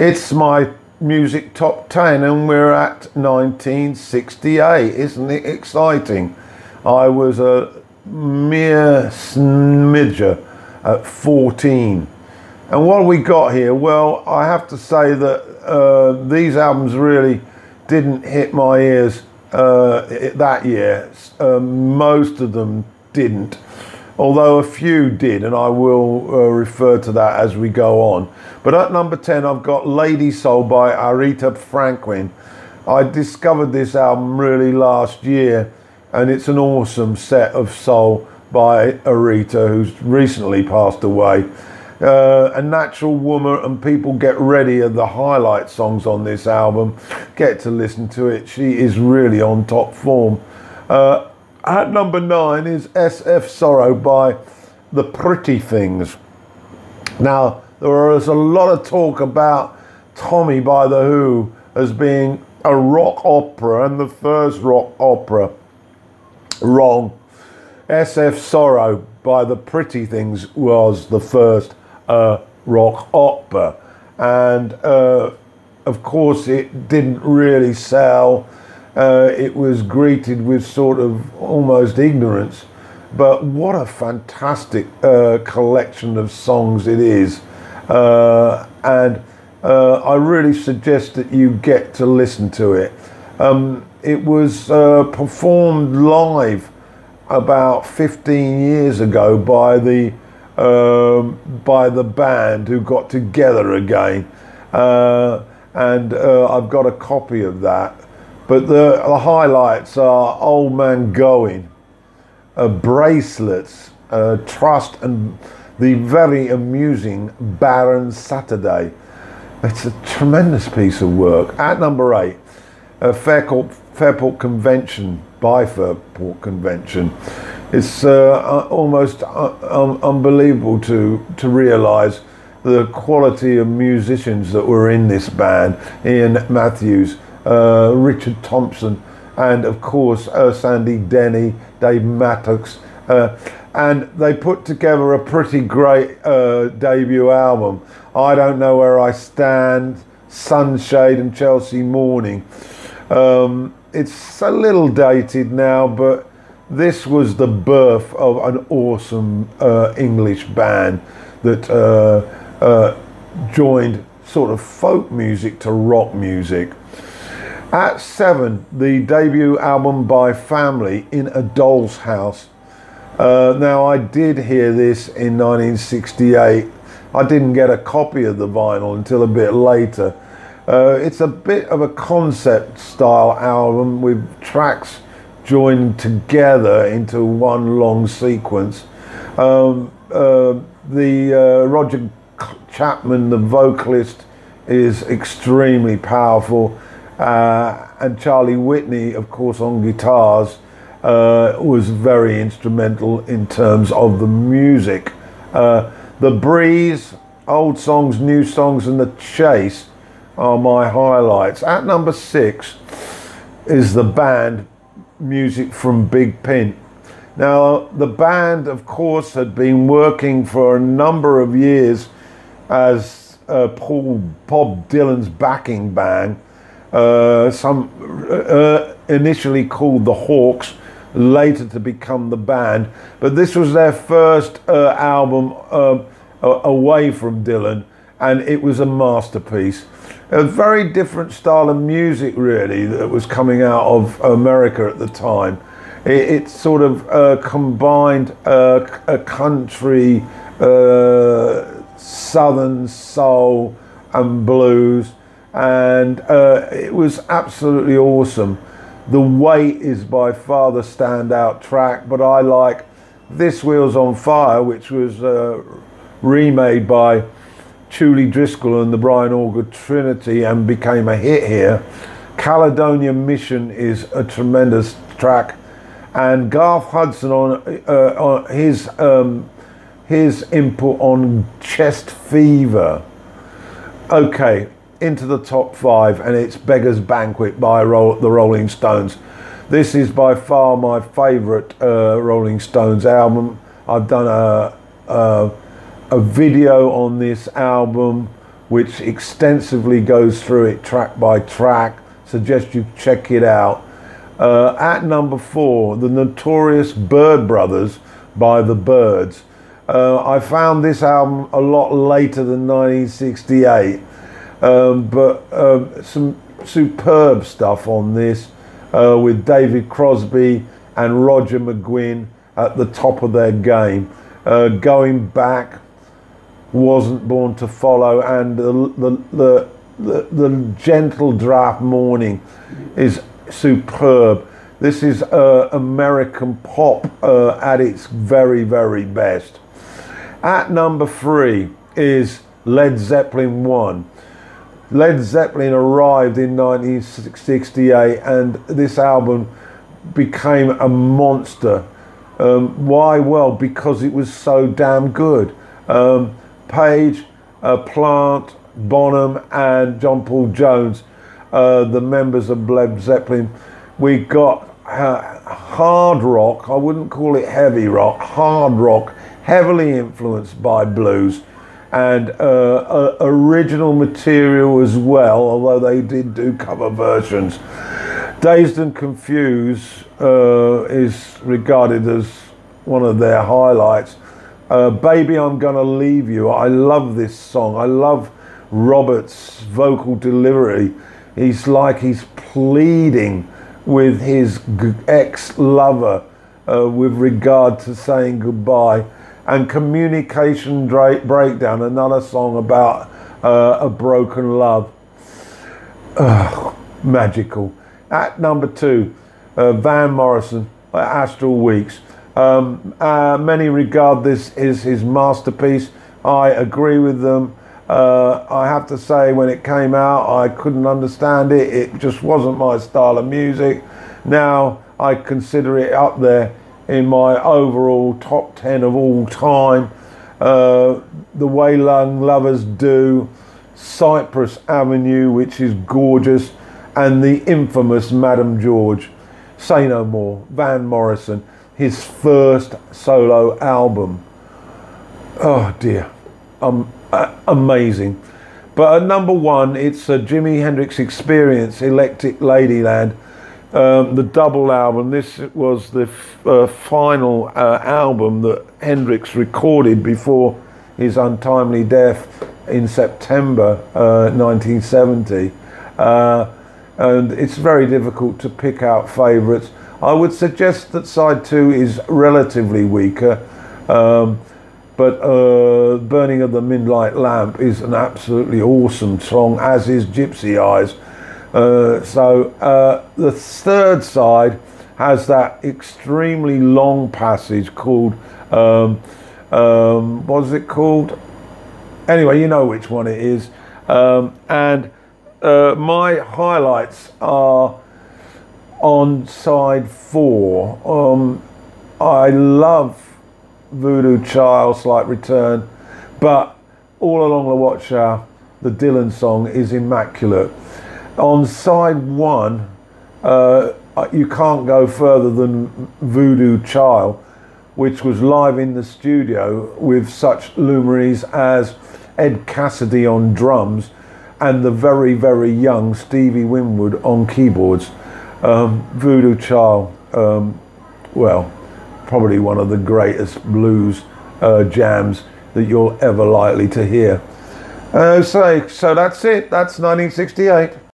It's my music top 10 and we're at 1968. Isn't it exciting? I was a mere smidger at 14. And what we got here? Well, I have to say that uh, these albums really didn't hit my ears uh, that year. Uh, most of them didn't, although a few did, and I will uh, refer to that as we go on. But at number 10, I've got Lady Soul by Aretha Franklin. I discovered this album really last year, and it's an awesome set of soul by Aretha, who's recently passed away. Uh, a natural woman and people get ready are the highlight songs on this album get to listen to it she is really on top form uh, at number nine is sf sorrow by the pretty things now there was a lot of talk about tommy by the who as being a rock opera and the first rock opera wrong sf sorrow by the pretty things was the first uh, rock opera. And uh, of course, it didn't really sell. Uh, it was greeted with sort of almost ignorance. But what a fantastic uh, collection of songs it is. Uh, and uh, I really suggest that you get to listen to it. Um, it was performed live about 15 years ago by the um, by the band who got together again. Uh, and uh, I've got a copy of that. But the, the highlights are Old Man Going, uh, Bracelets, uh, Trust, and the very amusing Baron Saturday. It's a tremendous piece of work. At number eight, uh, Fairport, Fairport Convention, by Fairport Convention. It's uh, almost uh, un- unbelievable to, to realise the quality of musicians that were in this band Ian Matthews, uh, Richard Thompson, and of course uh, Sandy Denny, Dave Mattacks. Uh, and they put together a pretty great uh, debut album. I Don't Know Where I Stand, Sunshade, and Chelsea Morning. Um, it's a little dated now, but this was the birth of an awesome uh, English band that uh, uh, joined sort of folk music to rock music. At seven, the debut album by Family in a Doll's House. Uh, now, I did hear this in 1968. I didn't get a copy of the vinyl until a bit later. Uh, it's a bit of a concept style album with tracks joined together into one long sequence. Um, uh, the uh, Roger Chapman, the vocalist, is extremely powerful, uh, and Charlie Whitney, of course, on guitars, uh, was very instrumental in terms of the music. Uh, the Breeze, old songs, new songs, and the Chase are my highlights. At number six is the band music from Big Pink. Now, the band, of course, had been working for a number of years as uh, Paul Bob Dylan's backing band. Uh, some uh, initially called the Hawks, later to become the band. But this was their first uh, album uh, away from Dylan, and it was a masterpiece a very different style of music, really, that was coming out of America at the time. It, it sort of uh, combined uh, a country, uh, southern soul, and blues, and uh, it was absolutely awesome. The Weight is by far the standout track, but I like This Wheel's on Fire, which was uh, remade by Julie Driscoll and the Brian Auger Trinity and became a hit here. Caledonia Mission is a tremendous track, and Garth Hudson on, uh, on his um, his input on Chest Fever. Okay, into the top five, and it's Beggar's Banquet by Roll, the Rolling Stones. This is by far my favourite uh, Rolling Stones album. I've done a, a a video on this album which extensively goes through it track by track. Suggest you check it out. Uh, at number four, the notorious Byrd Brothers by the Byrds. Uh, I found this album a lot later than 1968, um, but um, some superb stuff on this uh, with David Crosby and Roger McGuinn at the top of their game. Uh, going back, wasn't born to follow, and the the the, the, the gentle draft morning is superb. This is uh, American pop uh, at its very very best. At number three is Led Zeppelin 1. Led Zeppelin arrived in 1968 and this album became a monster. Um, why? Well, because it was so damn good. Um, Page, uh, Plant, Bonham, and John Paul Jones, uh, the members of Led Zeppelin, we got uh, hard rock, I wouldn't call it heavy rock, hard rock heavily influenced by blues and uh, original material as well, although they did do cover versions. Dazed and Confused uh, is regarded as one of their highlights. Uh, Baby, I'm Gonna Leave You. I love this song. I love Robert's vocal delivery. He's like he's pleading with his ex lover uh, with regard to saying goodbye and Communication Breakdown, another song about uh, a broken love. Ugh, magical. At number two, uh, Van Morrison, uh, Astral Weeks. Um, uh, many regard this as his masterpiece. I agree with them. Uh, I have to say, when it came out, I couldn't understand it. It just wasn't my style of music. Now I consider it up there in my overall top 10 of all time. Uh, the Way Young Lovers Do, Cypress Avenue, which is gorgeous, and the infamous Madame George. Say No More, Van Morrison, his first solo album. Oh dear, um, uh, amazing. But at number one, it's a Jimi Hendrix Experience, Electric Ladyland um, the double album. This was the uh, final uh, album that Hendrix recorded before his untimely death in September uh, 1970. Uh, and it's very difficult to pick out favourites. I would suggest that side two is relatively weaker. Um, but uh, Burning of the Midnight Lamp is an absolutely awesome song, as is Gypsy Eyes. Uh, so uh, the third side has that extremely long passage called, um, um, what is it called? Anyway, you know which one it is. Um, and uh, my highlights are on side four. Um, I love Voodoo Child, Slight Return, but all along the watch the Dylan song is immaculate on side one, uh, you can't go further than Voodoo Child, which was live in the studio with such luminaries as Ed Cassidy on drums and the very, very young Stevie Winwood on keyboards. Um, Voodoo Child, um, well, probably one of the greatest blues uh, jams that you're ever likely to hear. Uh, so, so that's it. That's 1968.